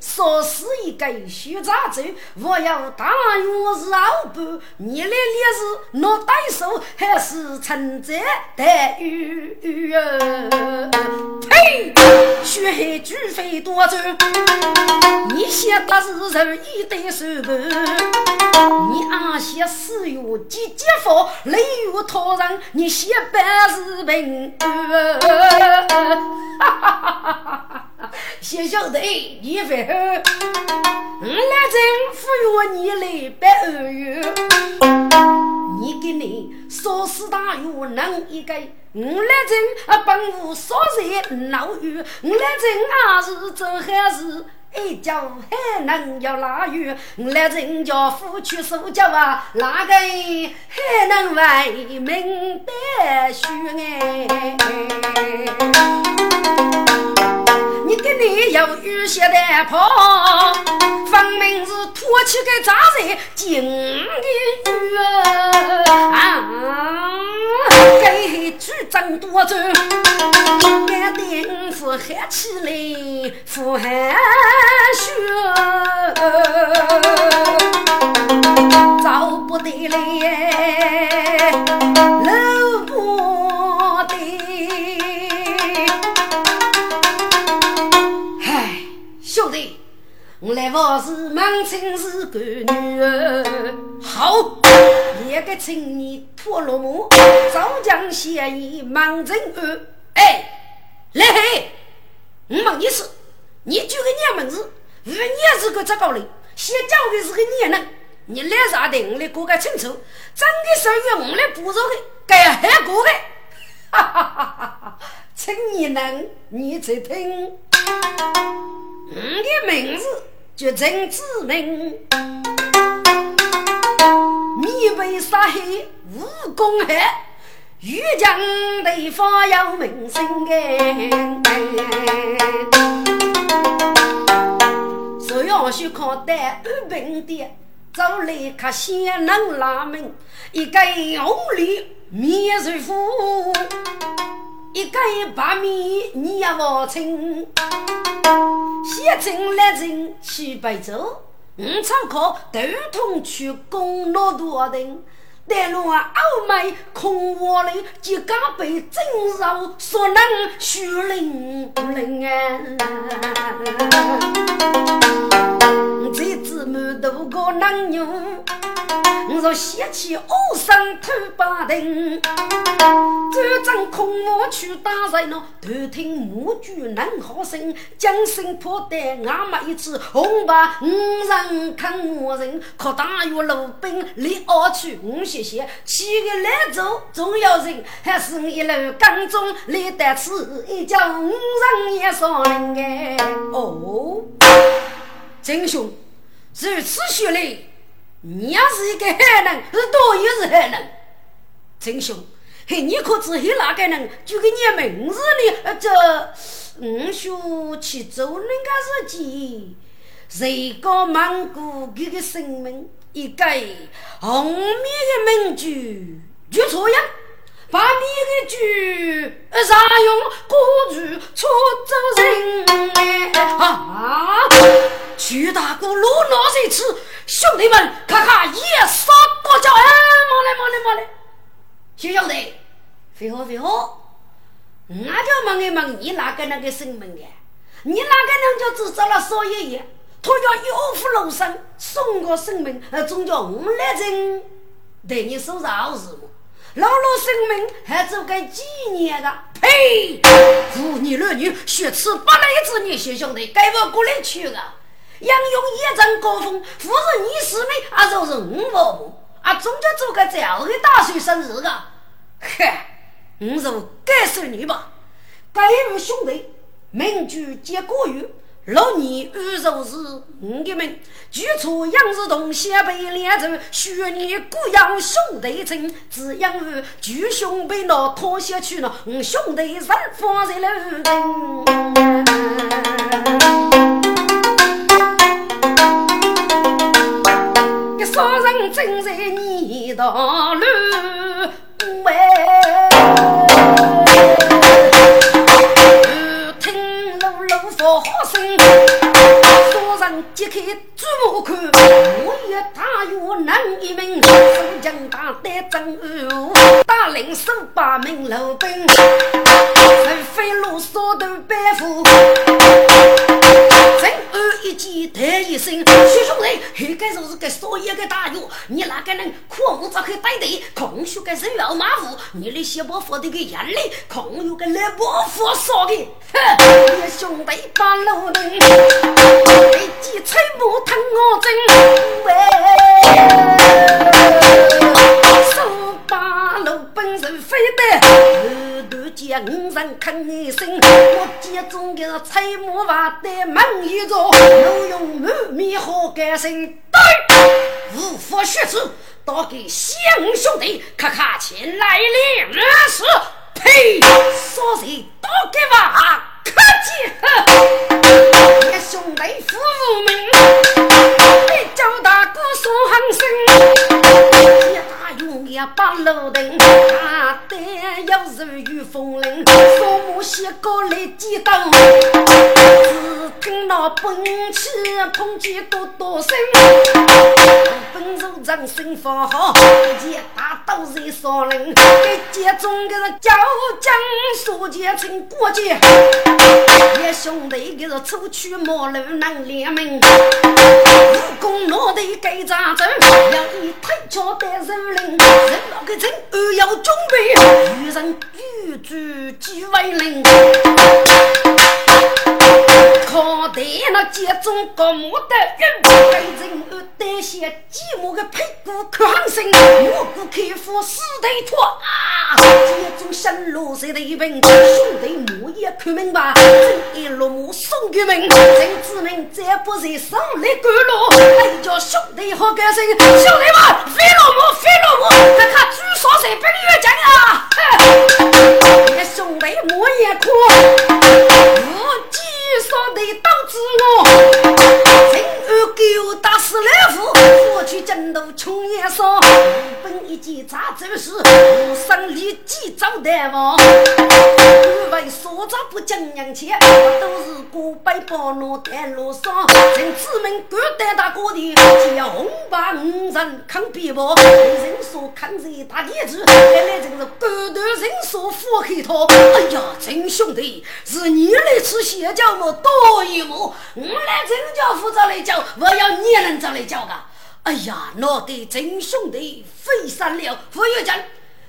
说是一个虚杂走，我要大约是二半。你那里是拿对手还是称赞待遇？呸！血海巨飞多走，你想的是仁义的手段，你阿些死有几几佛，雷雨托人，你先办事平。哈哈哈哈哈！小小的，你会好，我来政府约你来办二月，你给你说是大约能一个，我来政啊本无所在闹雨，我来政啊是做好事。一脚还能要拉远，来人家夫妻手脚啊，哪个还能为民白须哎？你跟你有雨鞋的跑，分明是拖起个杂人进的雨啊！给举真多走，俺定是喊起来富汗血，找不得来搂不兄弟，我来我是满清是个女儿，好。一个青年脱了帽，早将嫌疑忙正案。哎，来嘿，我问你是，你就个娘们子，你是个这个人，先教的是个女人，你来啥的？我来过个清楚，真的是用我来补助的，该还过的。哈哈哈哈哈！请你能，你在听，我的名字叫陈志明。你为杀害无功害，欲将对方要名声哎！只要是靠得安平的，走来可先能拉门，一个红里面是富，一个白面你也不清，先进来人去白走。五常考头痛去攻罗多人，但若傲慢空我人，就刚被真肉所能虚灵灵啊！这只满头个男牛，我说掀起恶生头把灯，转正空我去打人了，偷听母句能好声，将心破得俺们一次红白五人看我人，可大约路兵离二去五谢谢，七个来走总要人，还是一路刚中离得此一叫五人也少人哎哦，真凶。如此说来，你要是一个害人，是多也是害人。真凶，嘿，你可知道哪个人就给你名字呢？这五叔去走那个日记，谁个蒙古给个生命一个红面的名句就错呀？把你的句啥用过去出走人啊啊？徐大哥落哪一次？兄弟们，看看也杀过叫哎，马来马来马来！徐兄弟，废话废话，我就问一问你哪个那个生命的？你哪个人就制造了少爷爷？他叫有福楼生送个生命，呃，总叫我来人对你手上好事么？老老生命还做个纪念的？呸！妇女儿女血吃八来子，你徐兄弟，该我过来去啊！杨勇一阵高峰，不是你师妹，啊，就是我婆婆，啊，终究做个这样的大岁生日个，嗨，我是该孙女吧？该位兄弟，名句皆过于六年二十日，五个门，举出杨氏同先辈两族，许年孤养兄弟情，只因为举兄被那拖下去了，我兄弟人放在了一杀人正在泥道路，喂。揭开朱目看，我一大约能一名，手将大带正午，大领手把门楼兵，人飞路扫头背负。一见抬一声，徐兄弟，应该就是个少爷的大药。你哪个人苦无早开带队，空虚个人要马虎，你的小伯父的个眼泪，空有个来伯父说的。哼，你兄弟把路灯，一记吹木疼我真喂，本是非的。见人看一声，我见中个吹木瓦的门一着，又用满面好干心，对，无法学子，打给乡兄弟看看前来领事，呸，说谁打给娃客气，墓写高来几刀，只听那奔驰碰见多多声，奔如人声发好，一件大刀在扫人，一件中个是交江书记成过节，一兄弟个是出去马路能联名，武功脑袋该咋走，要一推桥带手铃。人老个真，二要准备，遇人遇主几为人。靠得那几种高木的人，该人二得些寂寞的屁股可行生，我不开腹死得脱啊！几种新路谁的一本，兄弟木也看明白，正一落木送给门，真子们再不是上来赶路，还叫兄弟好干声，兄弟们飞落木飞落木，看看朱少帅本月讲啊！你兄弟木也哭，我几少的刀子我，给我打死老虎，我去征途穷也少，本一件杂走事，无生立即找大王。因为所长不讲人情，都是过百包罗带路上，人子们各带大哥的，叫红白五人扛鞭炮，人说扛着大电子，原来真是各头人说富黑他。哎呀，真兄弟，是你来吃邪教么？多一幕，我来真教负责来教，我要你能这来教个。哎呀，那个真兄弟非善了，不有讲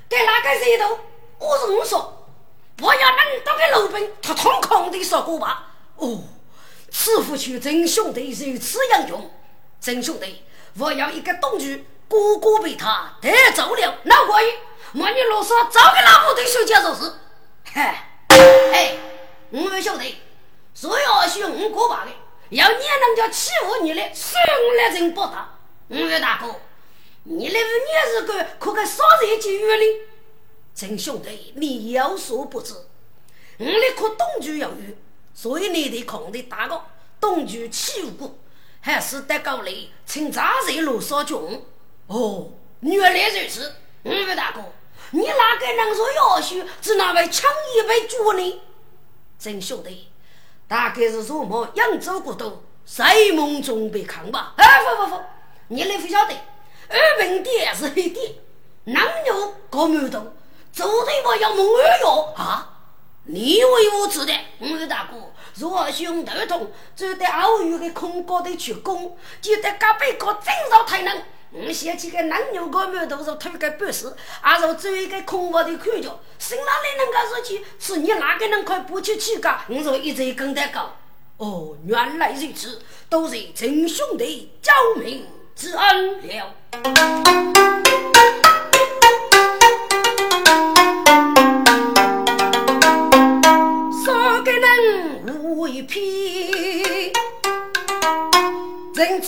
给哪个石头？我是我说，我要能当个老兵，他通空的说过吧？哦，此夫去真兄弟如此英勇，真兄弟，我要一个东具，哥哥被他带走了，那可以？莫你啰嗦，找个老部队休假就是。嗨，哎，我们兄弟。所要是五过把的，要你能叫欺负你的，算我来人报答。五位大哥，你那个你是个可个杀人级冤灵，真兄弟，你有所不知，我那颗东居有余，所以你得空的大哥东居欺负过，还是得高丽请杂人罗少军。哦，原来如此，五位大哥，你哪个能说要许只那位抢一杯酒呢？陈兄弟。大概是什么扬州古都睡梦中被看吧？哎，不不不，你来不晓得，二本店是黑店，男女搞馒头，走的我要蒙二哟啊！你为我知的，我大哥，若兄头痛，就得偶遇的空高的去攻，就得隔壁个真少才能。我想起个男牛高门都是推个办事，还是做一个空房的看着，谁哪里能够说去？是你哪个人快不去去个？我说一直跟得高。哦，原来如此，都是真兄弟救命之恩了。三个人无一偏为偏。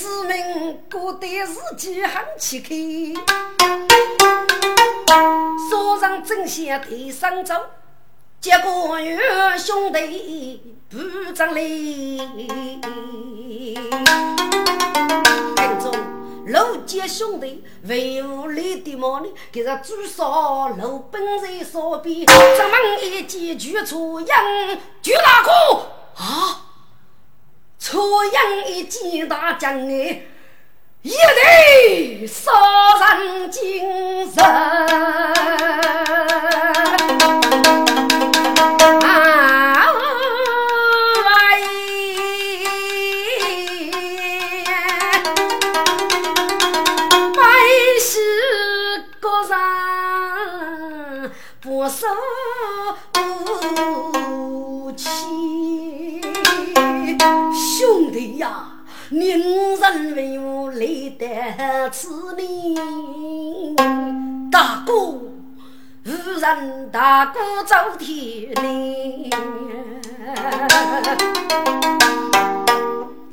自己很气开，手上正想提上走，结果与兄弟不争理。跟着陆家兄弟为无力的毛呢，给他至少陆本在手边，咱们一起举出杨举大哥啊！出洋一见大将哎，一对杀人精神呀，宁人为我来得此年，大哥，无人大哥走天灵。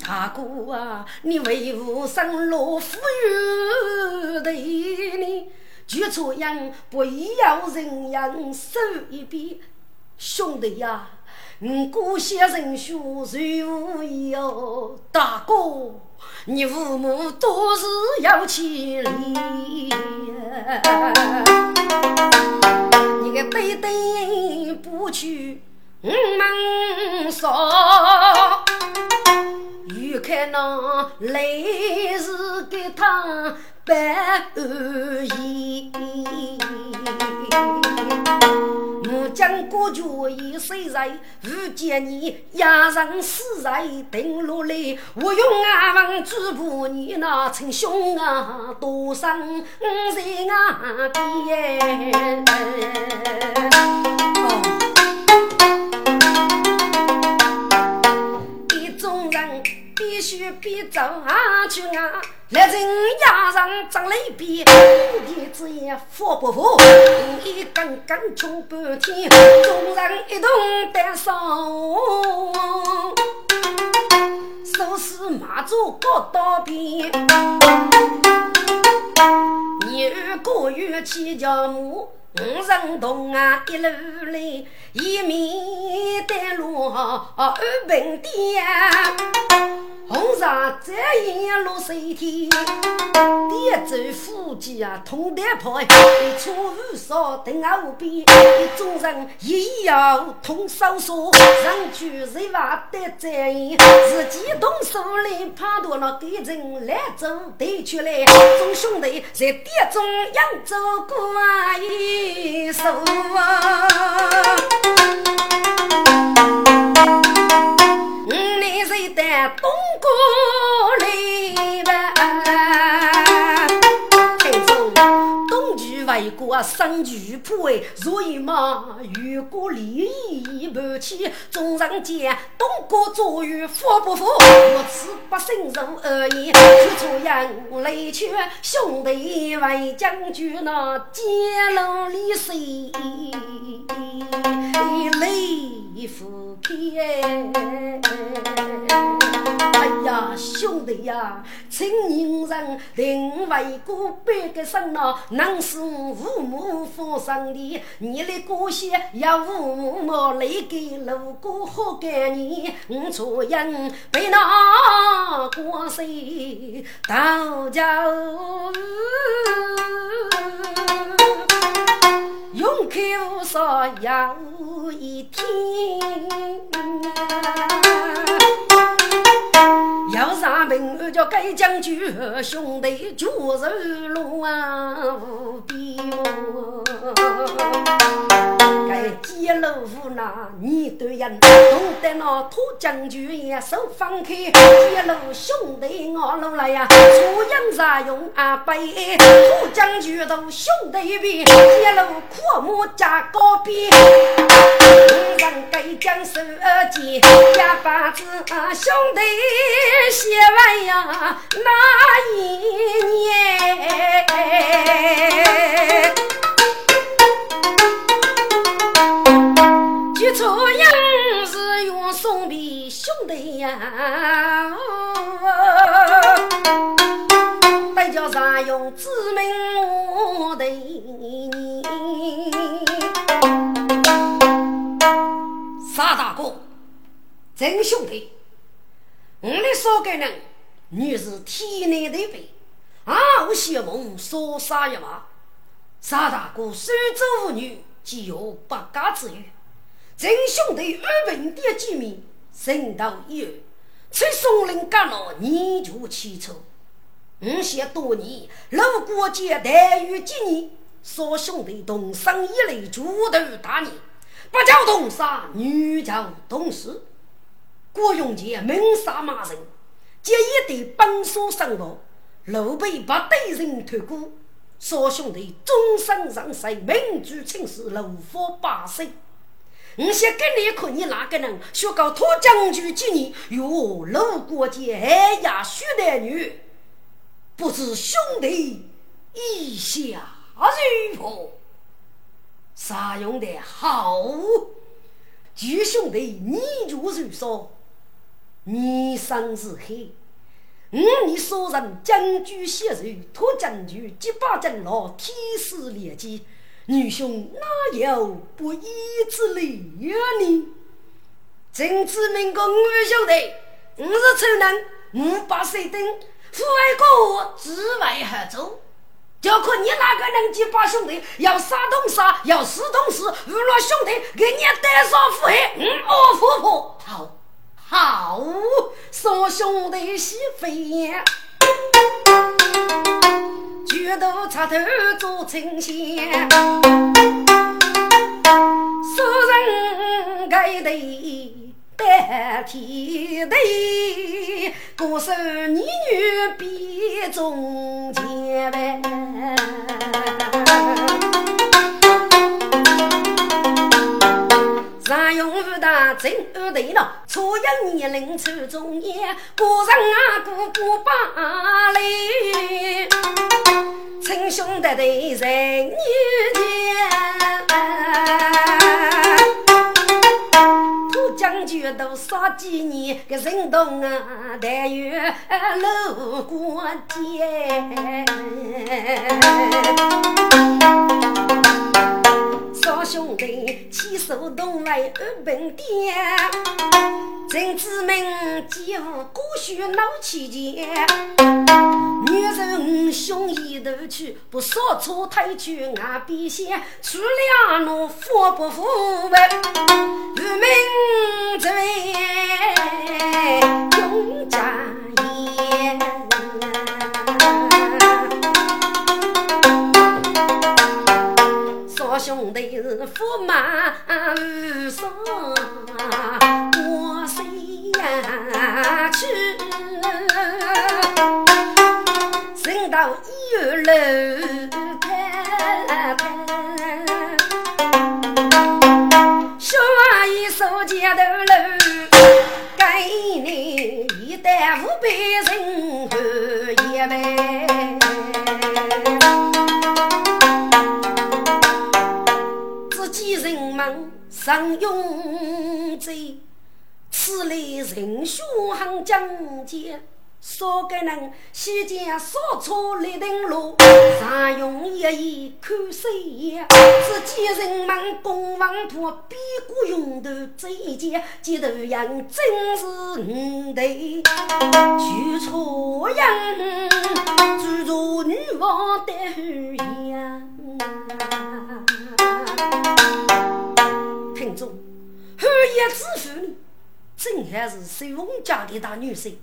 大哥啊，你为吾生落富裕的呢？举错样不要人样手一边，兄弟呀。我姑写人书谁无疑哦，大哥，你父母多是有钱哩，你个对对不去我们说，欲看那来世给他办我。将国家已虽在，遇见你压上死在定落来。我用阿房子补你那称兄啊，多伤心啊爹。一走啊去啊。来人压上张雷边，弟子也服不服？一根根穷半天，众人一同担手，手势马祖各刀边，二个月七家母，五人同啊一路来，一面带路二本店。红纱再一路水天，点走夫妻啊，同台跑，一车五少等后边，一众人一摇同手说，上去人话得在意，自己动手来判断了敌人来走对出来，众兄弟在殿中扬州过一首啊。东宫来吧，为国生巨破哎，所以嘛，如果利益不起，众人见东郭作于服不服？我此不信如而言，去出营来劝兄弟为将军那揭露历史，雷夫开。哎呀，兄弟呀，请人人定为过百个生呐，能使父母放生的，你的过些要父母来给路过好干你，我错因被那过谁道教用口说有一天。要上兵，我叫该将军兄弟就是路啊无边哦。该接路夫那年对人，懂得那土将军也手放开，接路兄弟我路来呀，出营啥用啊背？土将军都兄弟边，接路阔木加高边，人该将手接，呀把子兄弟。写完呀，那一年，举出营是用送给兄弟呀。为叫啥用知名我的你？沙大哥，真兄弟，我的说给人，你是天南地北，啊，我谢梦说啥呀嘛？沙大哥，苏州妇女既有百家之语，真兄弟二本的见面，神道一二，吹松林干了，泥足起抽。五些多年，老国家待遇几年，说兄弟同生一类，猪头大年，不叫同杀，女叫同死。郭永杰猛杀马人，接一对本所生活，路被不对人脱过。说兄弟终身上世，民主青史，怒火八岁。我先跟你看，你哪个人学搞脱将军几年？哟，老国家哎呀，徐男女。不知兄弟意下如何？啥用的好？据兄弟你如如说，你生是黑，五你所人将军血肉，托将军几把阵牢，天师连击，女兄哪有不义之理呀？你正知明个五兄弟，我是丑男，五把水灯。父爱国，子为何做？就看你哪个能几把兄弟，要杀同杀，要死同死，无论兄弟给你带上腹黑，嗯，哦，婆婆，好，好，送兄弟媳妇呀，举头插头做丞相，说人该得。代天地，歌手女女比中间呗。用武大真二对了，初一年龄出中年，歌人啊哥哥把里，称兄道弟人女间。土将军都杀几年，个人动啊，但愿路过街。少兄弟，起手动来二本店，正子们几乎过许闹起见。女人兄一头去，不说错抬去俺边线，出两路服不服呗？渔民这位说兄弟是驸马无双，我谁呀去？到一楼看看，小阿姨手接头楼，给你一担五百人喝一杯。忙上用者，此类人凶狠讲解。少个人西江少车立定路，常用一眼看谁眼。只见人们公房铺比过用头这一件，街头羊真是五对，举错样，注入女王的后样。听众，后叶之妇呢，正还是随翁家的大女婿。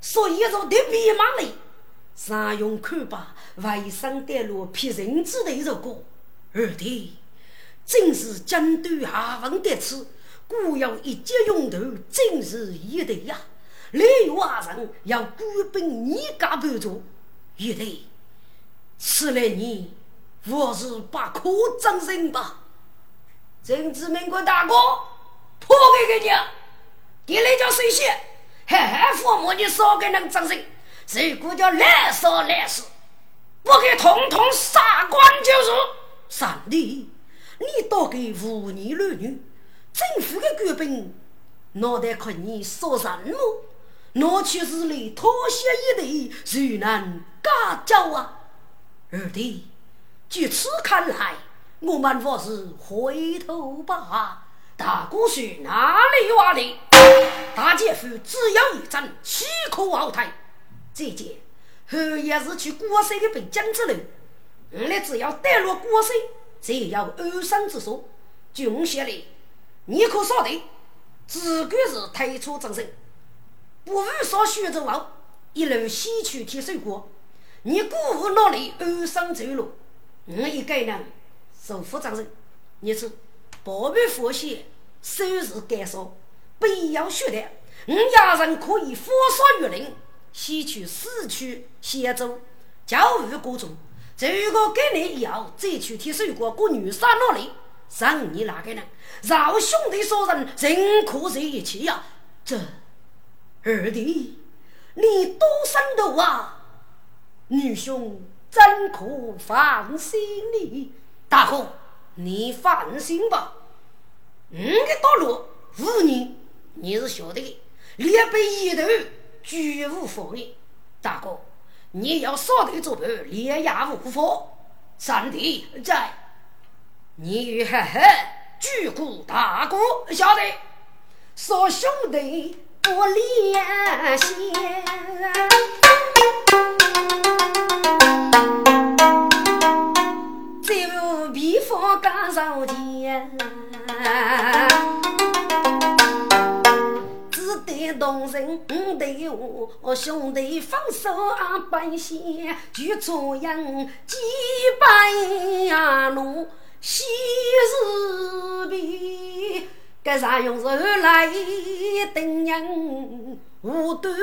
所以说，对比马里，常用看把外甥带路骗人子的一首歌。二弟，正是江东下文的词，故要一节用头，正是一对呀。雷外人要官兵你家帮助，一对，此来你我是把可争人吧？政治民国大哥，破给给你，你来叫谁写？嘿嘿，父母，你少给人争人，如果叫来杀来死，我给统统杀光就是。上帝，你倒给妇女儿女，政府的官兵，脑袋看你说什么？拿去日里脱鞋一对，谁能嘎交啊？二弟，据此看来，我们还是回头吧。大哥说哪里话的？大姐夫只要一针，岂可茅台。这件后也是去过山的北疆之路，我们只要带入过水，才有安生之所。据我写的，你可晓得？只管是推出正身，不务所需之后，一路西去铁水果。你姑父那里安生走路，我一个人首负责任。你是不必复习，收拾干少，不要学的。我家人可以佛说玉林，西去四去协州，教育各种。如果给你以后再去铁水果过女山那里，让你哪个呢？饶兄弟说人，人可在一起呀。这二弟，你多生的啊！女兄怎可放心你？大哥，你放心吧。五个道路五年，你是晓得的。两百一头，绝无妨碍。大哥，你要少头做伴，连夜无妨。三弟在，你与嘿嘿，鞠躬大哥晓得。说兄弟不联系。干手间，只得动人对我兄弟放手啊，半仙就这样几百呀路昔日比，该啥用手来等人无端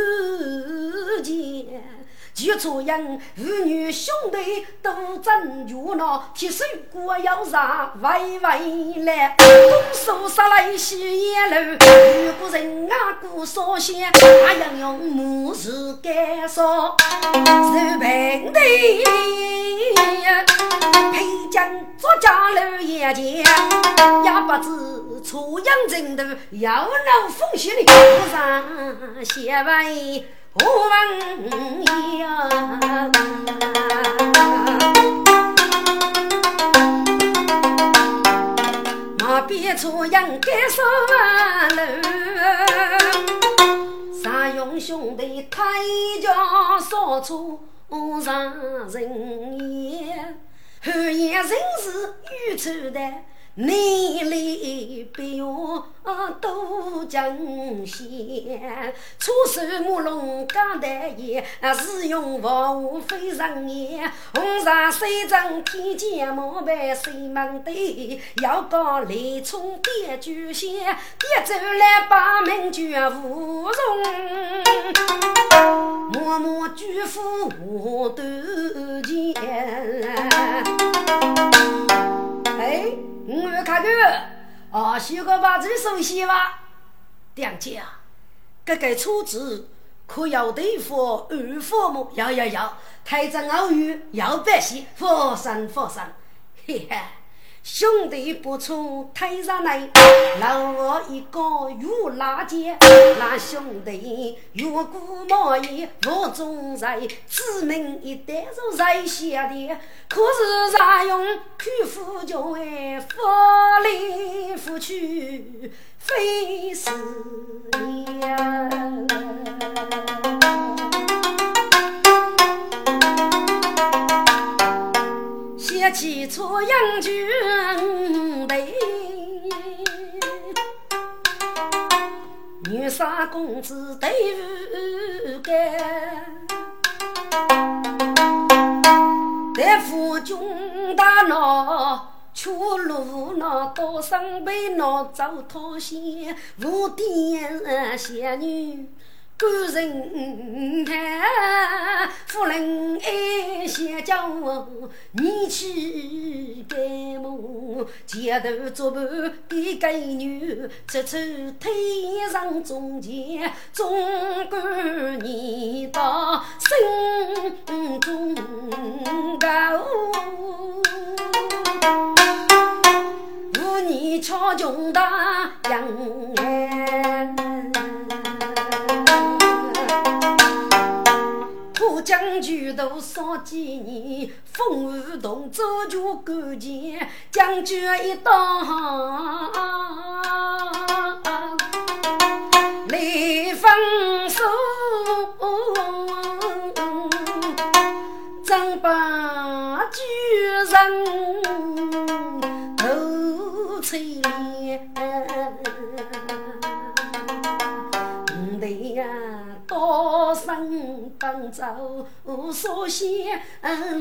见。就这样，妇女兄弟都争住那铁水锅要上喂喂来，东手杀来西烟楼，如果人家过烧香，那样用木石干烧，是平地配将作家楼眼前，也不知初阳正头要闹风险的路上写完。我问呀，马鞭出杨该上路，三勇兄弟抬轿扫出上人烟，后夜人是欲出的。你里比我多惊险，出手木龙刚得意，是用万物非常严。红上水阵天剑毛白水门对，要搞雷冲点巨仙，点走来把门绝无容。默默举斧我断剑，哎。我看看，啊，修个房子手写吧。娘家，这个车子可要对付二父母，要要要，太子偶遇要百姓，佛山佛山，嘿嘿。兄弟不出太上来，老我一个玉拉肩。那兄弟越过毛衣无中在，子民一代是在下的。可是咋用苦夫叫哎，福来福去非是呀。一起出洋军队，女杀公子对不干，大夫军大闹，出路那多生被那遭讨嫌，无爹仙女。古人看，夫人爱先叫我你去干么？街头作伴的该女，处处推上中间，总管你到心中高。妇女敲穷大洋。将军都少几年，风雨同舟就赶前，将军一到，雷锋手，张把巨人头垂帘。高声奔走所险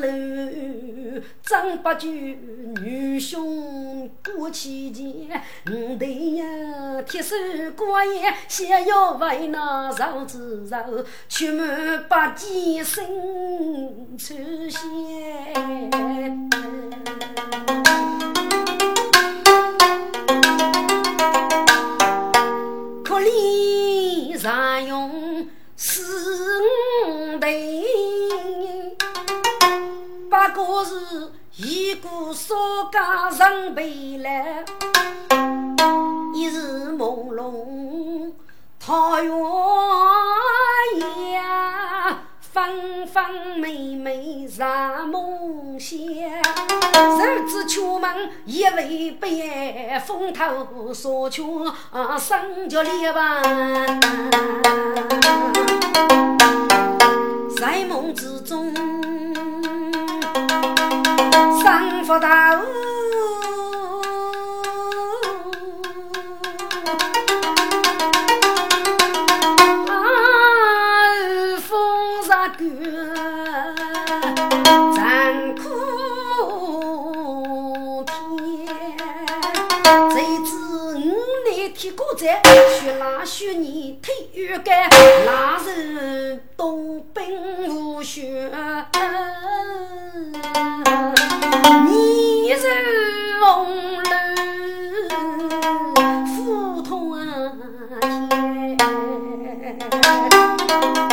路，张八九女兄过期前，五对呀铁手过眼，先要为那绕子绕，却满八戒身出现。里常用。四五对，不过是一个少家人辈来，一时朦胧桃源呀，分分妹妹入梦乡。日子出门一位白，风头少却生脚裂吧。在梦之中，生不大。在雪拉雪泥退雨干，那是东兵无雪，你是红楼斧头啊哎呀，知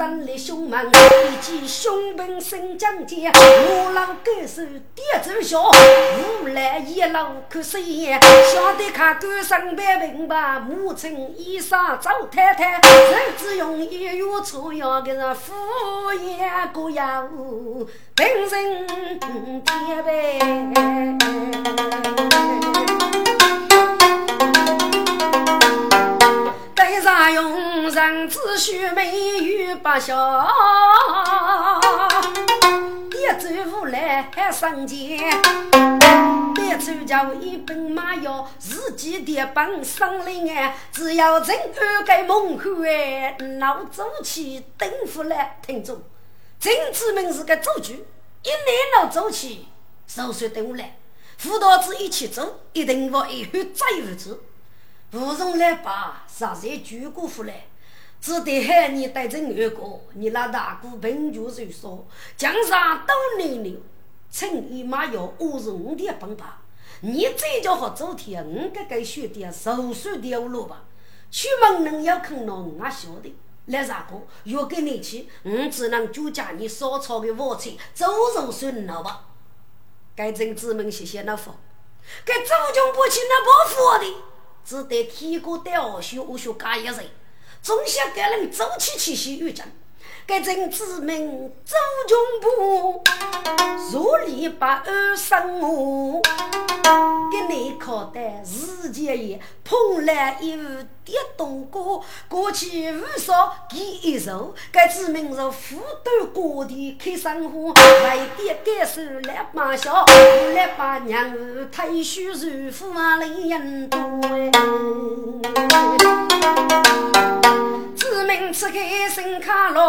名出身的凶猛，一记凶兵升将阶，五郎高手点奏笑，无来一路看谁眼，晓得看官身百平吧，母亲衣裳赵太太，日子。用一月初要给人敷衍过呀，平生天呗。用人子须眉玉不笑。一走无来生钱，别处叫一本马药，自己的本生灵哎，只要人安该蒙口哎，老祖气登福来听众，政治名是个主角，一来老祖气，手算登来，辅导子一起走，一定我一后再无子，无从来把啥子举过福来。只得喊你带着二哥，你那大哥贫穷就说，江上都难了，趁一马要误入我的帮派。你这家伙昨天我该该学点手术的路吧？出门能要看到我晓得。来啥个？约给你去，我只能就叫你烧炒的饭菜，走肉算了吧。该真子们谢谢那佛，该祖宗不亲那不服的，只得天过带我学，我学干一人。总想给人走起气息与战，该正子命周军部，如力把二生我，给你靠的日间也碰来一壶跌东过，过去无少给一手，该子命是富都过地开生活，为爹该手来把小，来把娘儿退休如夫啊来人多自命此开新卡罗，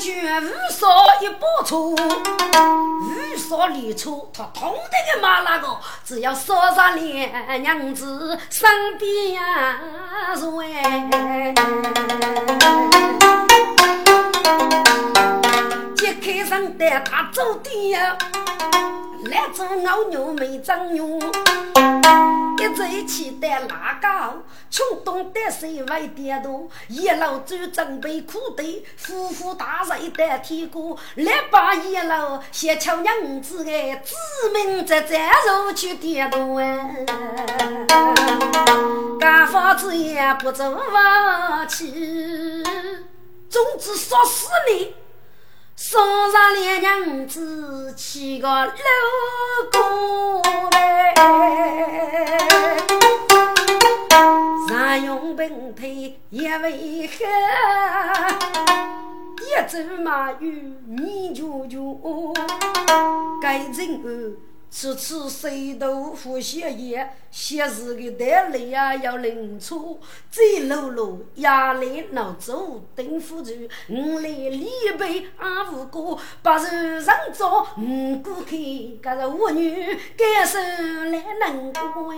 开卷无少一把车，无少里车，他通得个马那个，只要说上两娘子身边呀坐哎，揭开上的他走的呀。来做牛牛没长牛，一直期待拉高，穷东得水为点多，一路走准备苦堆，呼呼大水的天锅，来把一路先敲娘子哎，知名在在入去点多哎，干房子也不走房去。总之说死你，送上两娘子七个老公来，常用兵腿一为害，一走马与你舅舅，该人儿。此次水豆腐血液，昔日的带泪啊要领出，醉露露压力闹走，等夫住，我来礼杯阿五哥，把日上早五姑开，可是我女该手来能过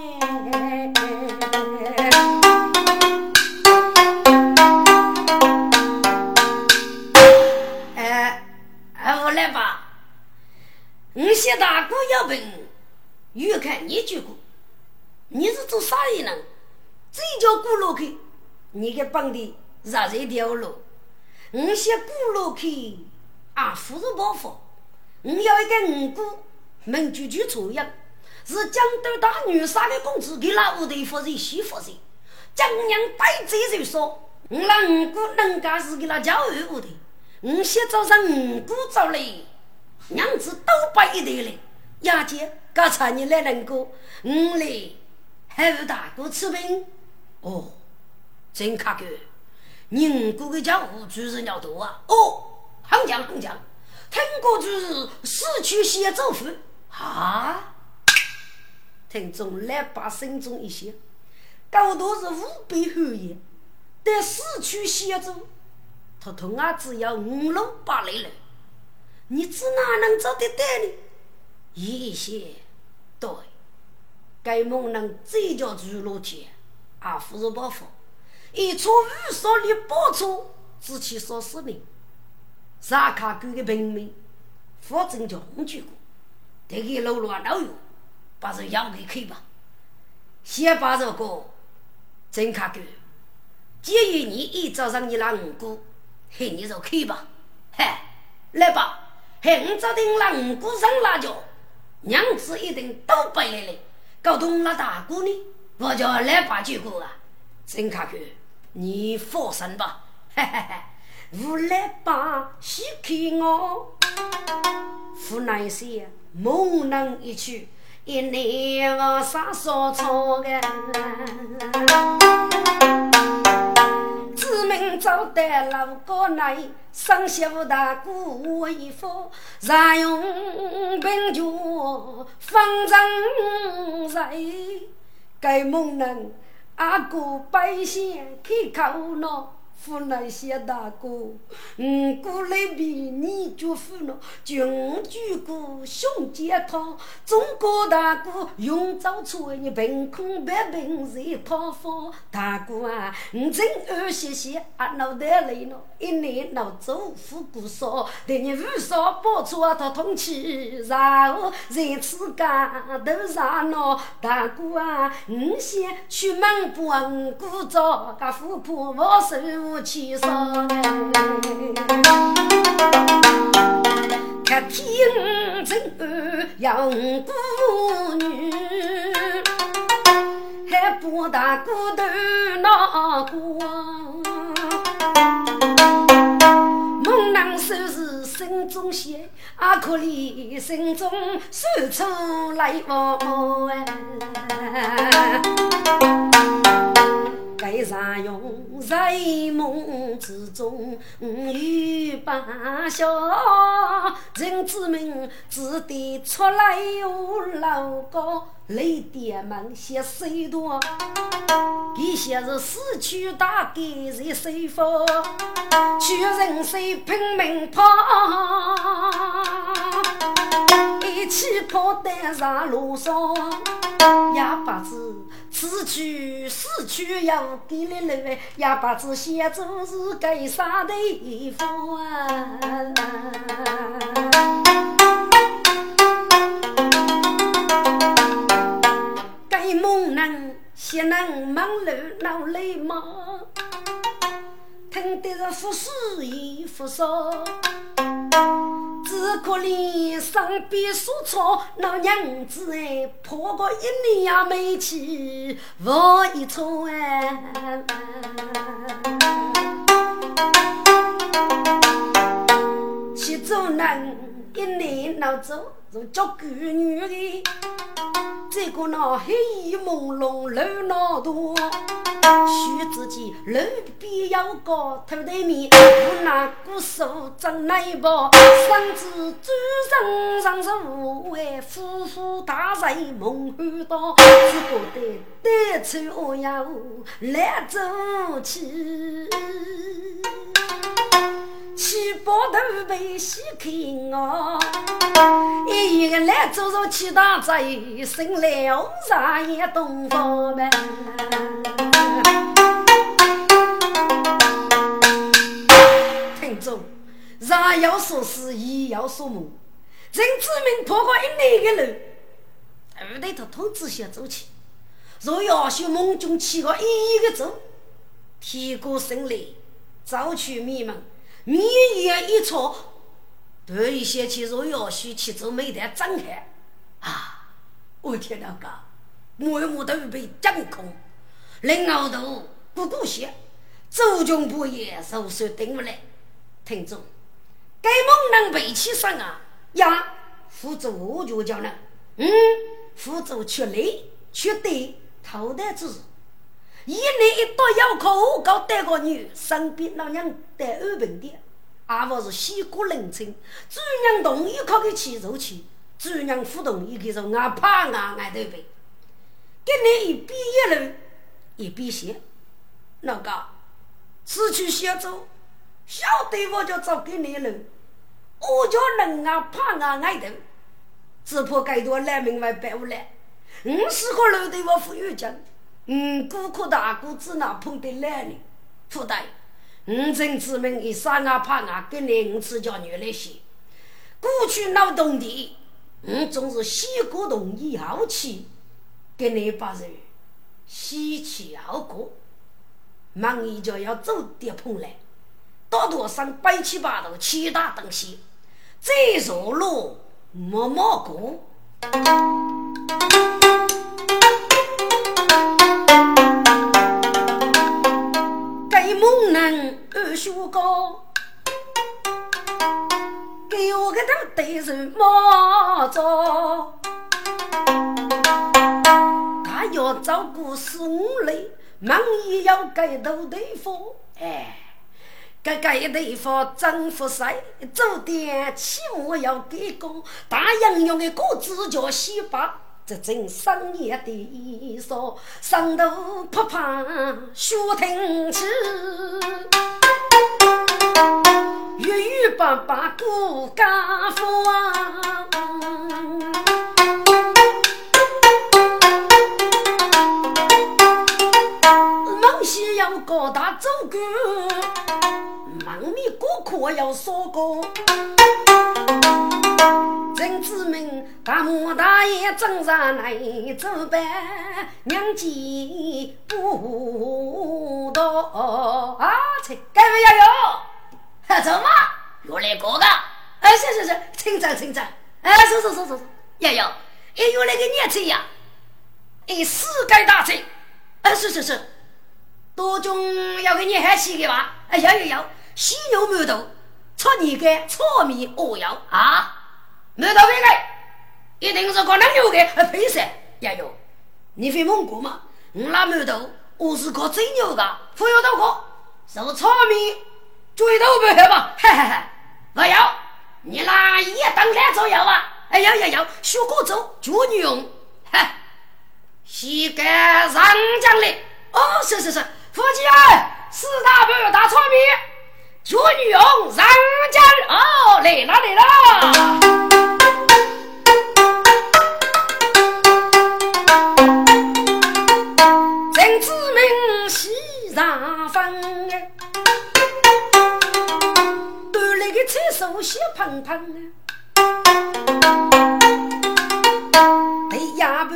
哎，哎，我来吧。你些大哥要问，越看你就过。你是做啥的人？这叫过路去，你给绑的绕这条路。你些过路去啊，富是报复。你要一个五姑，门句句错样，是江都大女杀的公子给那屋头夫人媳妇人。江娘带罪就说，我那五姑能干是给那教育屋头。你先早上五姑走来。娘子都摆一堆嘞，亚姐，刚才你来能过，我来还有大哥吃饼。哦，真卡哥，你五哥的家务就是要多啊。哦，很讲很讲，听过就是市区先走夫啊。听众来把心中一些，高度是五百后爷，在市区先走，他同啊只要五六八来了。你只哪能找得到呢？一些对，该猛能这叫住楼梯，啊，扶着包袱，一出五少里包出，只去说死命。啥卡狗的平民，反正叫红军过，这个路乱老远，把这养给开吧。先把这个真卡狗，建议你一早上你那五姑，嘿，你就开吧，嗨，来吧。很早定了五姑上辣椒，娘子一定都背来了。搞懂了大姑呢，我叫来把酒过啊。陈卡哥，你放心吧，嘿嘿嘿。我来把喜看我，湖南些猛男一曲，一年我啥说错个。知名招待老高来，上学无大哥为父，常用平脚方丈在，该蒙人阿哥百姓开口闹。湖南县大哥，五姑来比你就富了，穷举过胸肩套，中国大哥用早出你凭空百病在讨房。大哥啊，你真二谢谢啊，脑袋累了，一年闹走富姑少，对你五少报出啊，他通气，然后在此干都上闹。大哥啊，你先出门不五姑找，个富婆我手。起上来，看天真养姑女，还不大骨头那光。猛男手是心中血，阿可怜心中说出来往。哎该啥用在梦之中与把笑，人之名只得出来有老高，雷电门些谁多？这些是死去大概在谁方？去人谁拼命跑？一起跑在上路上，也不知。死去死去给了路，也不知先祖是给啥地方啊！该猛人先能忙碌闹累吗？听得是富士一富少。只可怜身边所错，那娘子哎，破个一年也没去，我一错哎。做男一年老走如叫闺女的，这个那黑衣朦胧露脑多，须自己路边要个头对面，我拿个手整那包，身子转身上是无为，呼呼大人梦很多，只觉得得出我要来走起。七八头被洗看我，一个来做做七大贼，生了啥也东方门。听众，人要说事，一要说梦。人之明破过一年的路，二对头通知先走起。若要修梦中起个一个走，提过胜利，早去迷茫。面眼一错，突一想起若要许其中没得张开啊！我天哪个，木木都被掌控，林后头咕咕响，周中不也，手手顶不来。听众，该猛人背起身啊呀！辅助我就叫呢，嗯，辅助出力出对头戴子。一年一到要考我搞带个女，身边老娘带二本的，阿不是西过冷清，主人同意考个起入去，主人不同意给说俺怕俺俺对呗。今年一毕业了，一毕业，那个失去小走，晓得我就找给你了，我就能啊怕俺爱头，只怕该多来明白白无来，五十个楼对我富裕讲。嗯，顾客大姑子那碰得来呢？不对，五真之门一三啊怕啊，跟你五次叫女来些。过去劳动的，嗯，总是洗过动以后去，跟你把人洗去后过，忙一就要走跌碰来，大多上百七八头七大东西，再弱路默默过。猛男二学高，给我个头对人骂着，他要照顾四五类，忙也要盖头对方。哎，盖盖对方真不帅，做点起码要给个大洋洋的果子叫西巴。这正深夜的一说，上头扑怕雪停起，郁郁巴巴过家风。忙西要高大走过，忙里过客要说过。人子们，大母大爷正上来走办，娘亲不多啊！去，该不要有？走嘛，又来哥哥。哎，是是是，请坐请坐。哎，是是是是，要有，哎有那个年轻呀，哎世界大菜。哎，是是是，多种要给你喊起的吧？哎，要要要，细肉馒头，炒年糕，炒米鹅腰啊。没到回来，一定是可能有的配色。也有，你会蒙古吗？我那馒头，我是搞真牛的，不要到过，是炒米，最多不喝吧？嘿嘿嘿，不要，你拿一等两左右啊？哎要要要，学过走，就你用，哈，膝盖上将的。哦，是是是，夫妻啊，四大半大炒米，就你用上将。哦，来了来了。手心碰碰啊，第二步，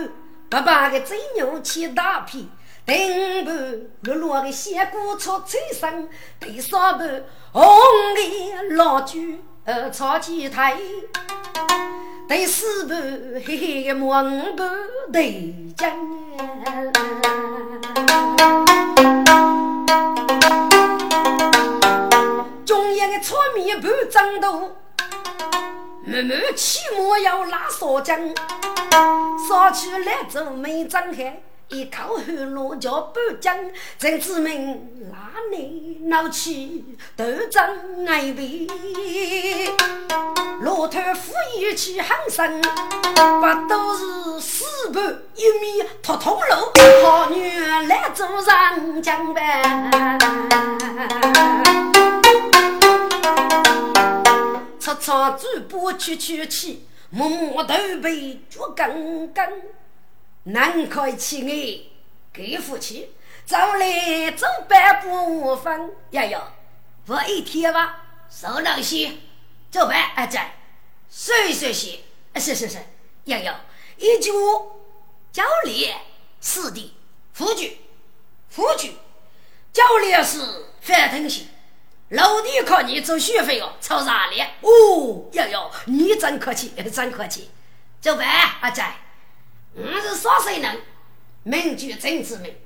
白白的真牛切大片；第五盘，绿绿的鲜果炒菜生；第三盘，红的老酒呃炒鸡腿；第四盘，黑黑的木五步豆浆。中央的炒米盘蒸多，慢慢起码要拉烧浆，烧起来走没张开。一口汗落叫半江，陈子明拉你闹起斗争爱悲，骆驼夫一起喊声，不都是四盘一米脱通路，好女来做上江呗。擦擦嘴巴去去去，摸摸头皮脚跟跟。难开起眼，给夫妻走来走半步分。呀哟，我一天吧，手冷些，走吧，阿仔，睡睡些，是是是，呀哟，一句教练是的，夫句夫句，教练是范腾些，老弟靠你做学费哦，超啥哩？哦，呀哟，你真客气，真客气，走吧，阿仔。我是少岁人，名居真知名。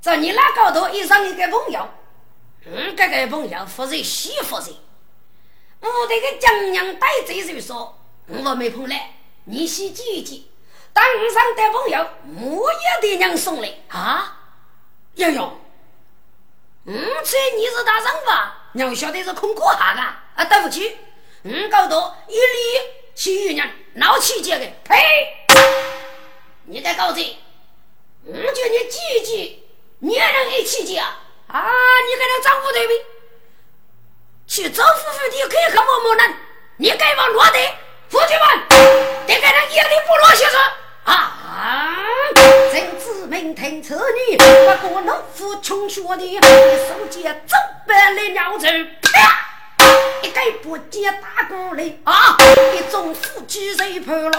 在你那高头遇上一个朋友，嗯，这个朋友负责媳妇人。我这个江娘带嘴就说，我没碰来，你先记一记。当上的朋友，我也得娘送来啊。瑶瑶，嗯，这你是大人吧？娘晓得是空过哈的啊，对不起，嗯，高头一里去与娘闹起节的，呸！你在搞这？我叫你记一记，你还能一起记啊？啊！你跟那丈夫对比，去找夫妇的可以和我们人，你该往落的夫妻们，得给人一定不落些子啊！真子明听此女，不过农夫穷学的，一手接走百里鸟子，啪！一个不接打过来啊！一种腹肌在盘龙，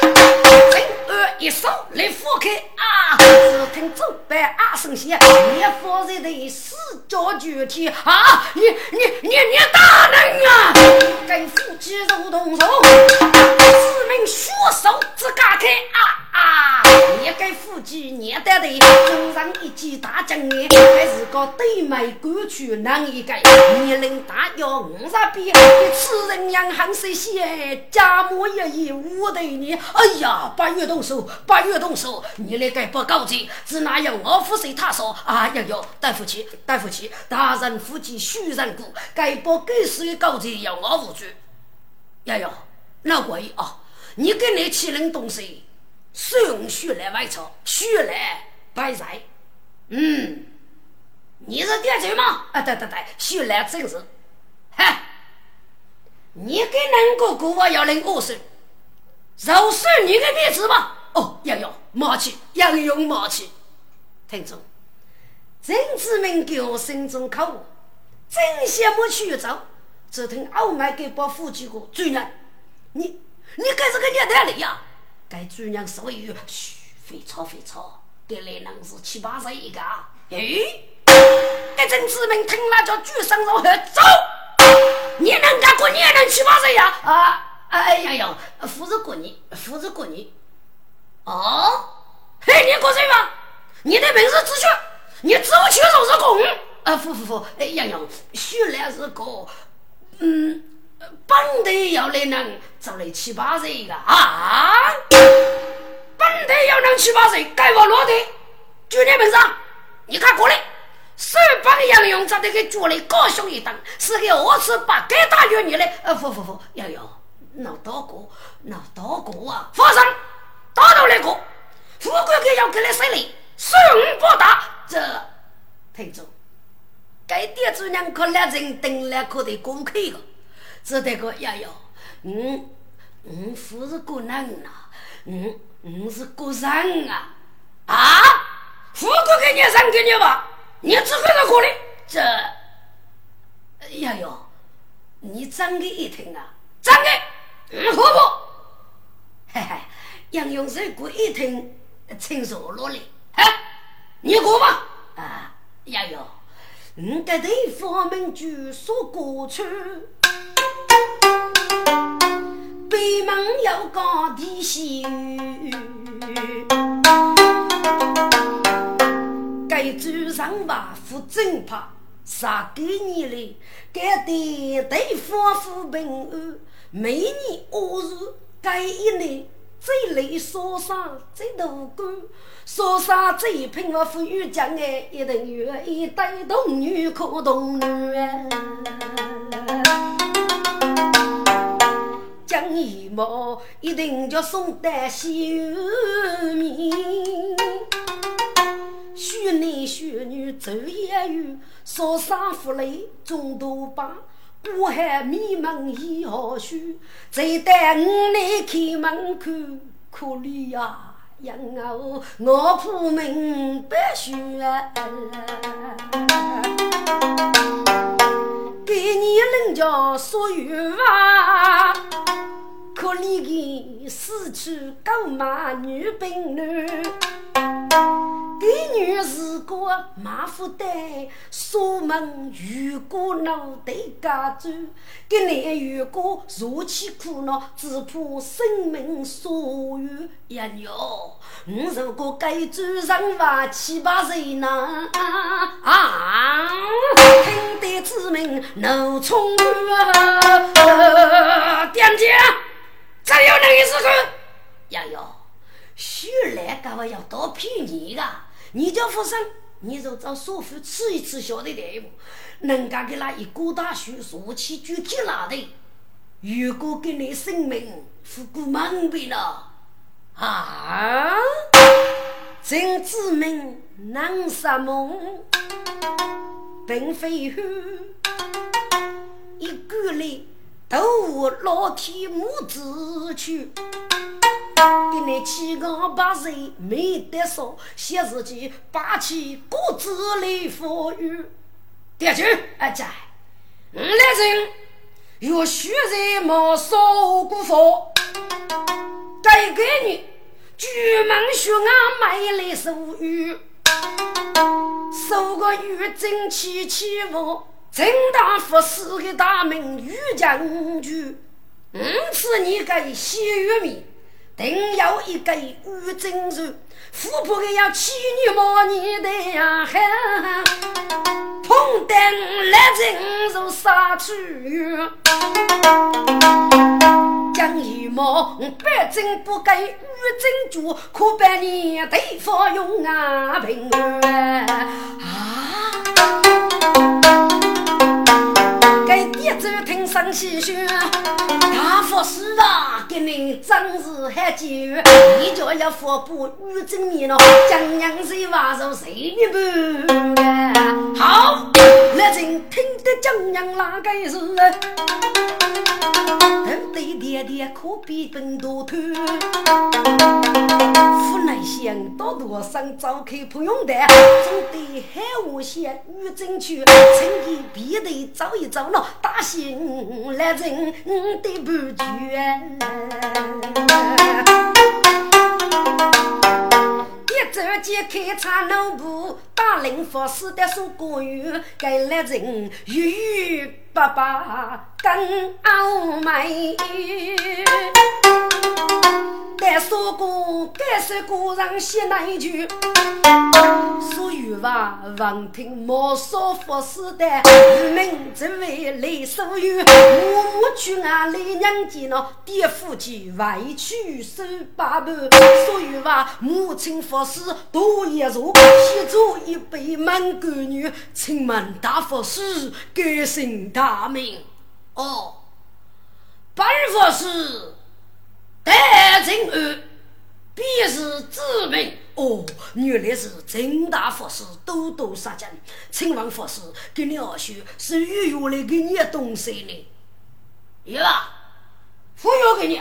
正二一手来扶开啊！只听走板啊声响，一夫人的四脚具体啊！你你你你大人啊！跟腹肌如同手，四名血手只嘎开啊！啊！你个夫妻年代的，头上一记大将眼，还是个对眉官去难一个，年龄大要五十比，此人样很神仙，家母一意无对你。哎呀，八月动手，八月动手，你那个不高级，只哪有我夫谁他说啊？呀哟，大夫妻，大夫妻，大人夫妻须人故，该不该是高级要我无罪。呀哟，老鬼啊，你跟你欺人东西。送血来外草，血来白菜。嗯，你是点嘴吗？啊，对对对，血来真是。嗨，你给恁哥哥我要领二手，饶是你的面子吧。哦，要要马气，要用马气。听众，真子们给我心中口，真羡慕去走，只听傲慢给把夫妻过主人，你你该是个年代里呀？该主人所有，嘘，非吵非吵，这来人是七八岁一个。哎，这郑子明听了叫举手如何走？你能干过年能七八岁呀？啊，哎呀呀，夫子过年，夫子过你。哦，嘿，你过岁吗？你的名字自学，你自我去手是公。啊，不不不，哎呀呀，许来是个，嗯。本地要来能找来七八岁个啊！本地要能七八岁，该我落地。就你本上，你看过来，手把杨勇找的给脚里高雄一等，是个二次把该大约你嘞。呃，不不不，杨勇，闹大过，闹大过啊！发生打到那个，富贵给要给来胜利，胜不大。这听着，该店主娘可两人等了，可得公开个。只得个呀哟，嗯嗯，不是个人呐，嗯嗯是个人啊啊！富贵给你让给你吧，你只会个过来这，呀哟，你长给一听啊，长给嗯好不？嘿嘿，杨勇这过一听，轻松落来，哎，你过吧。啊，呀哟，你这地方名就说过去。北门有个地仙，该主上瓦夫正派，啥给你嘞？该得对方府平安，每年二日该一年最累烧伤最多干，烧伤最拼我富裕将哎，一等于一对童女可童女将衣帽一定叫送得西面，许男许女走一远，烧伤负累中多把。孤海迷蒙已何须？再待五来开门看，可怜呀，养儿我苦命不许啊！给你人家说句话，可怜的死去狗马女兵男。给女是个马虎蛋，锁门如果脑袋夹住；给男如果如起苦恼，只怕生命所有一鸟。我如果该主上话七八岁呢？啊！听得之名怒冲啊！点姐，只有那一时刻，呀哟，徐来干嘛要多骗你个？你叫富生，你就找叔父吃一吃晓得的不？人家给那一锅大水，说起具体哪的？如果给你生命付过蒙蔽了啊！真知名能杀梦，并非虚，一个里都老天母子去。给你七个八岁没得说，写自己霸气骨子里富裕。第二句，阿仔，我来人有血人没烧过佛，该给你举门学啊买来收玉，收个玉真气气福，正大佛寺的大名玉将军，五次你给西玉米。定有一个玉珍珠，富婆的要妻女莫你的呀哈，碰灯来人如杀去，将一毛百珍不给玉珍珠，可百年对方用啊平啊。给爹走听声细说，大佛寺啊，给你真是还久，你就要佛布玉真面了，江阳水挖入谁一半？好，来人听得江阳哪个是？头对爹爹可比本多头，府内乡多多生早开不用的，总得海无县玉真区，趁机必得走一走了。大兴来人的不绝，一走进开茶楼铺，大林佛寺的苏果园，给来人郁郁巴巴更傲美。该说过，该说过，让写那一句。所以话，闻听莫说佛师的，愚民只为来所有。我母去啊，来娘家呢，爹夫妻外去收八盘。所以话，母亲佛师多一座，写作一杯满干女，请问大佛师，改姓大名？哦，本佛师。大正安，便是知名哦。原来是陈大法师多多杀将，请问法师给你二叔是如何来给你的东西呢？有啊，忽悠给你，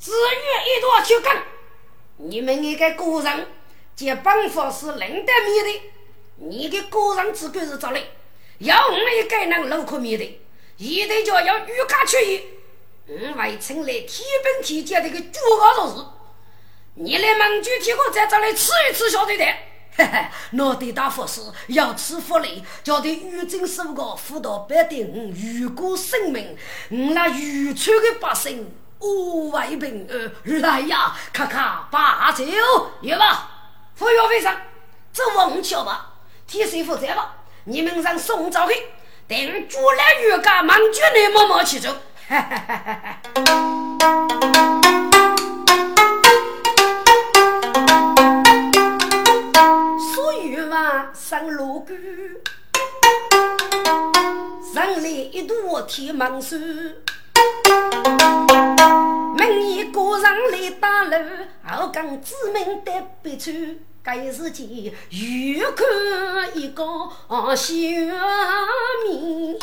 只愿一多去干。你们那个个人接本法师领得面的，你的个人资格是咋嘞？要我们一个人脑壳面的，一定就要欲加去意。我为请来天兵天将的个主高做事，你来蒙具体我在这里吃一吃小对的。嘿嘿，那对大佛师要吃福利，叫对玉真师傅辅导百姓如果生命，我那渔村的百姓无为平安。来呀，咔咔把酒有吧？服药费上，这我瞧吧。替谁负责吧？你们让送走去，等主来预告，忙就你默默去走。哈哈哈哈所以嘛，上路谷，上来一朵天芒树。明年过上来打路，后讲知名的别处，该是件又看一个小面。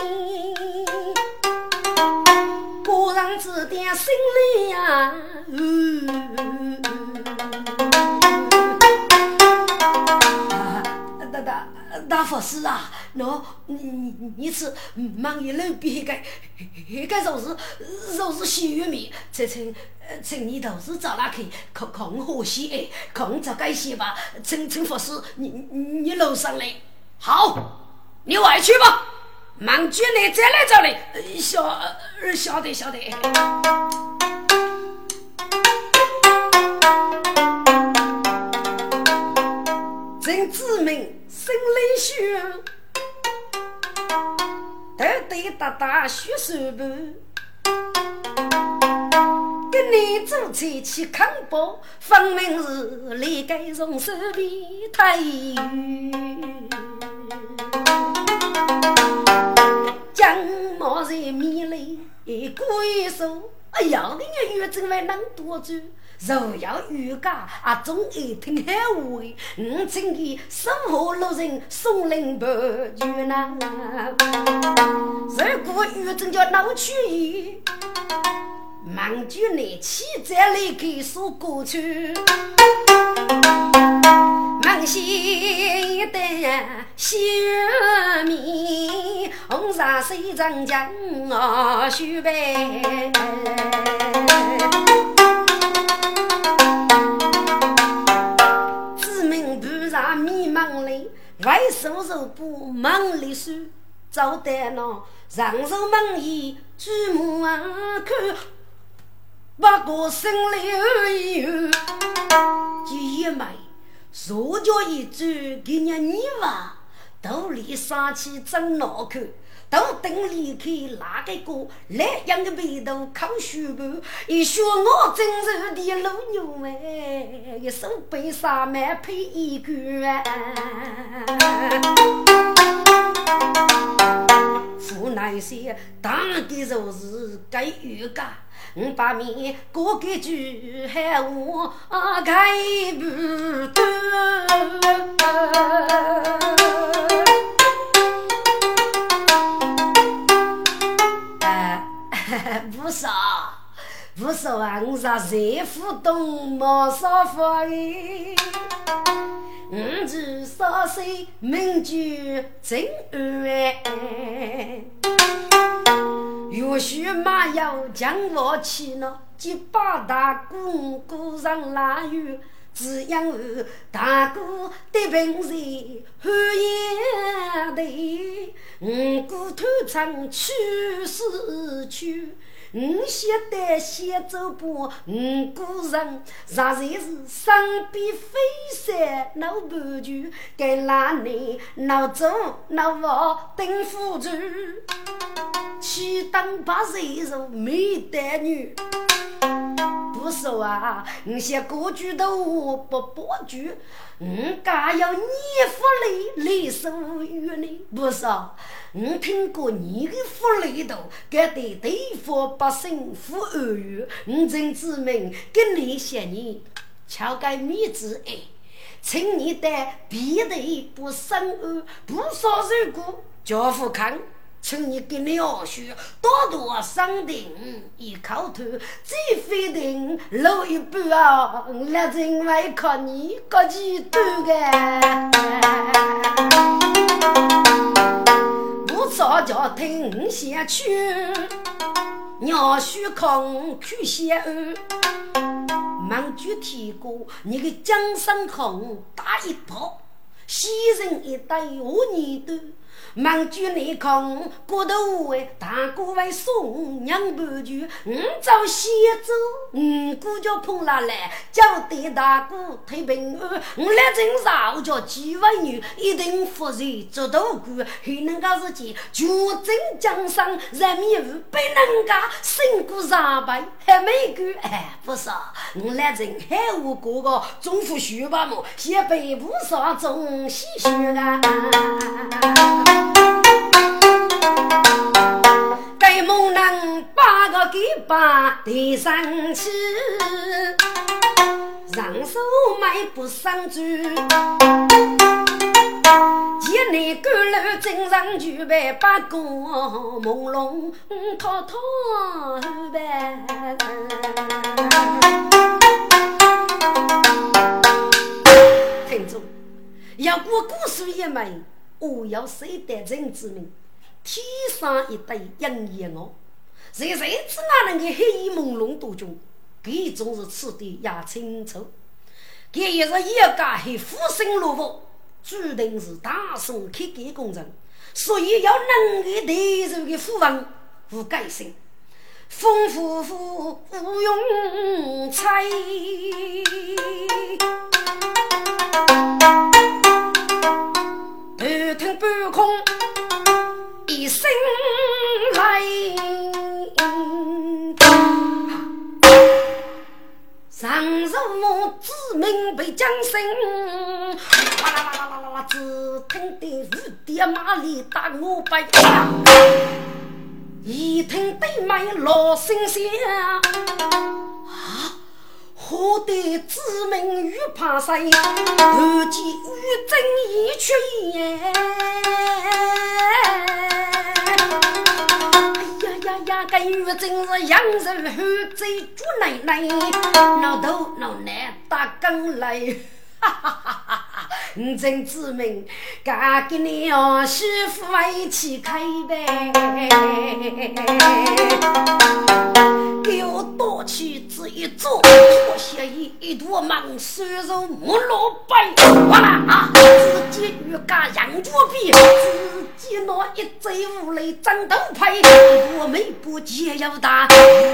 过上指点心里呀。大法师啊，喏，你你是忙一路边个，一个就是就是洗玉米，这请请你都是找哪去？可可我洗哎，可我找该洗吧。请请法师，你你楼上来，好，你外去吧。忙住你再来找你，晓晓得晓得。真知名。心里想，头戴大大血手布，跟你做菜去扛包，分明是离该从手边太远。将毛在面里归宿，哎呀，你个月真还能多久？若要遇家，啊，总爱听海话。我请你守候路人送灵伴月呐。如果遇真叫闹去意，忙就拿起再来给说过去。忙些一担小米，红纱水长江啊，雪白。外手手不忙里手，走得那上手忙衣举目啊看，不过心里而已。就一枚，手脚一转，给人泥娃，肚里杀气真恼看。都等离开那个哥，来养个背头靠书包，一说我真是的老牛哎，一手背上面配一个啊，无奈些当的就是该预感，我把面过给句喊我开不得。不少，不少啊！我说财富多，毛少发的。我是少岁名酒真爱，岳许马要将我去了，结八大姑姑上腊月，只因我大哥的本事寒烟的，五姑偷唱去死去。我晓得先走步，五个人实在是身边飞山闹半句，该哪里闹走闹我等夫住，去当把人肉没得女。不说啊，我些歌剧都不播剧，你家要你福利来收于你。不是啊，我听过你的福利头，该对对方百姓负恩怨，我真知命跟你些年敲个米子哎，请你带别的不生安，不少如果教父看。请你给你二叔多多赏定一口头，再费定露一半啊！来人来看你个几多个？不早叫听先去，二叔空去先安。忙具提过你个江山空打一炮，西人一代我年多。忙举内康，骨头为大哥为送娘半句，五朝先走，五姑叫碰拉来，叫对大哥退平安。我来镇上叫几位女，一定负责做大官。还能个事情，全镇江上人民无不能个胜过上百，还没够哎，不少。我来镇海无哥哥，中府学吧么？先背不少中西学啊。给猛男把个给把提上去，上手买不上嘴，前内赶路正上去呗，把个朦胧偷偷呗。听众，要过古书一枚。我要谁得人之名？天上一对鹰眼哦，谁谁知那人的黑衣朦胧多中，给总是吃的也清楚。给也是一家黑富生落户，注定是大宋开改工程，所以要能给得受的富翁无改性，丰富富无用财。听半空一声来，上如知名被将声，哇啦啦啦啦啦啦，只听得雨点马里打我背，一听对麦老声响。何得知名与怕谁？如今玉贞已出言？哎呀呀呀！该玉贞是阳寿后贼猪奶奶，老头老奶打更来，哈哈哈哈哈！你真知名，嫁给你儿媳妇一起开呗。给我多去这一做，脱下一一坨忙瘦肉木萝卜，完了啊！自己与家杨脚比，自己那一嘴无雷长头牌，我眉不结又大，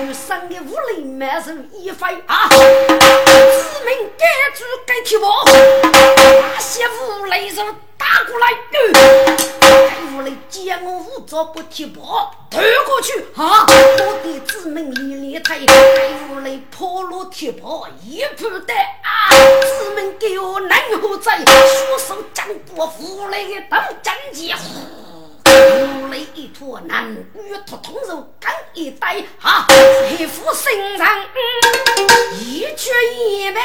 余生的无雷满手一飞啊！知名该住该提我，那些无雷手。打过来，该屋里见我五招不提包，推过去啊！我的子民连连推，该屋里破落提包一不得啊！子民给我南河在，双手掌过屋里的刀斩剑，屋里一坨男女脱通肉干一袋啊！黑夫身上一缺一败。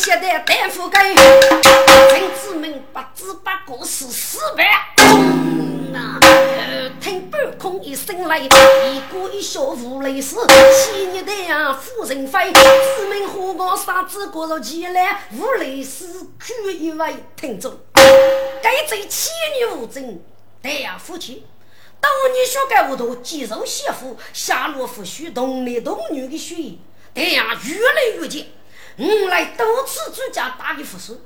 正写的大夫盖，陈子明不知不觉是失败。啊！听半空一声雷，一个一小无雷死。昔日的呀，夫人飞，子明花光三子过入起来，无雷死去一位听众。该罪妻女无证，对呀，夫妻。当年学该无多，肌肉媳妇下落不许童男童女的血液，对呀，越来越近。我来多次主家打的副书，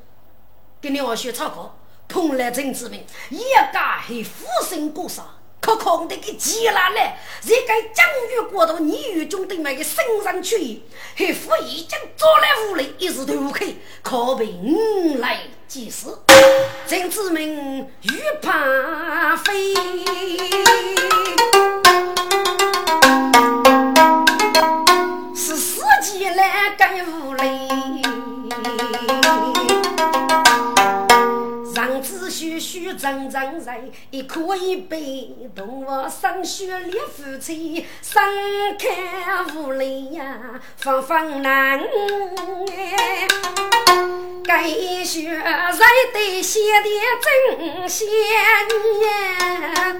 给你我学草稿，碰来真知名，一家还富生过杀，可空的给急了来，这个江鱼过度，你与中的那个身上去，还富已经坐来屋里，一时头开，可被我来祭祀。真知名玉怕飞。徐徐张张在，一颗一杯，动物生血烈夫妻，生开无泪呀，方方难哎，该血在得写的真鲜呀。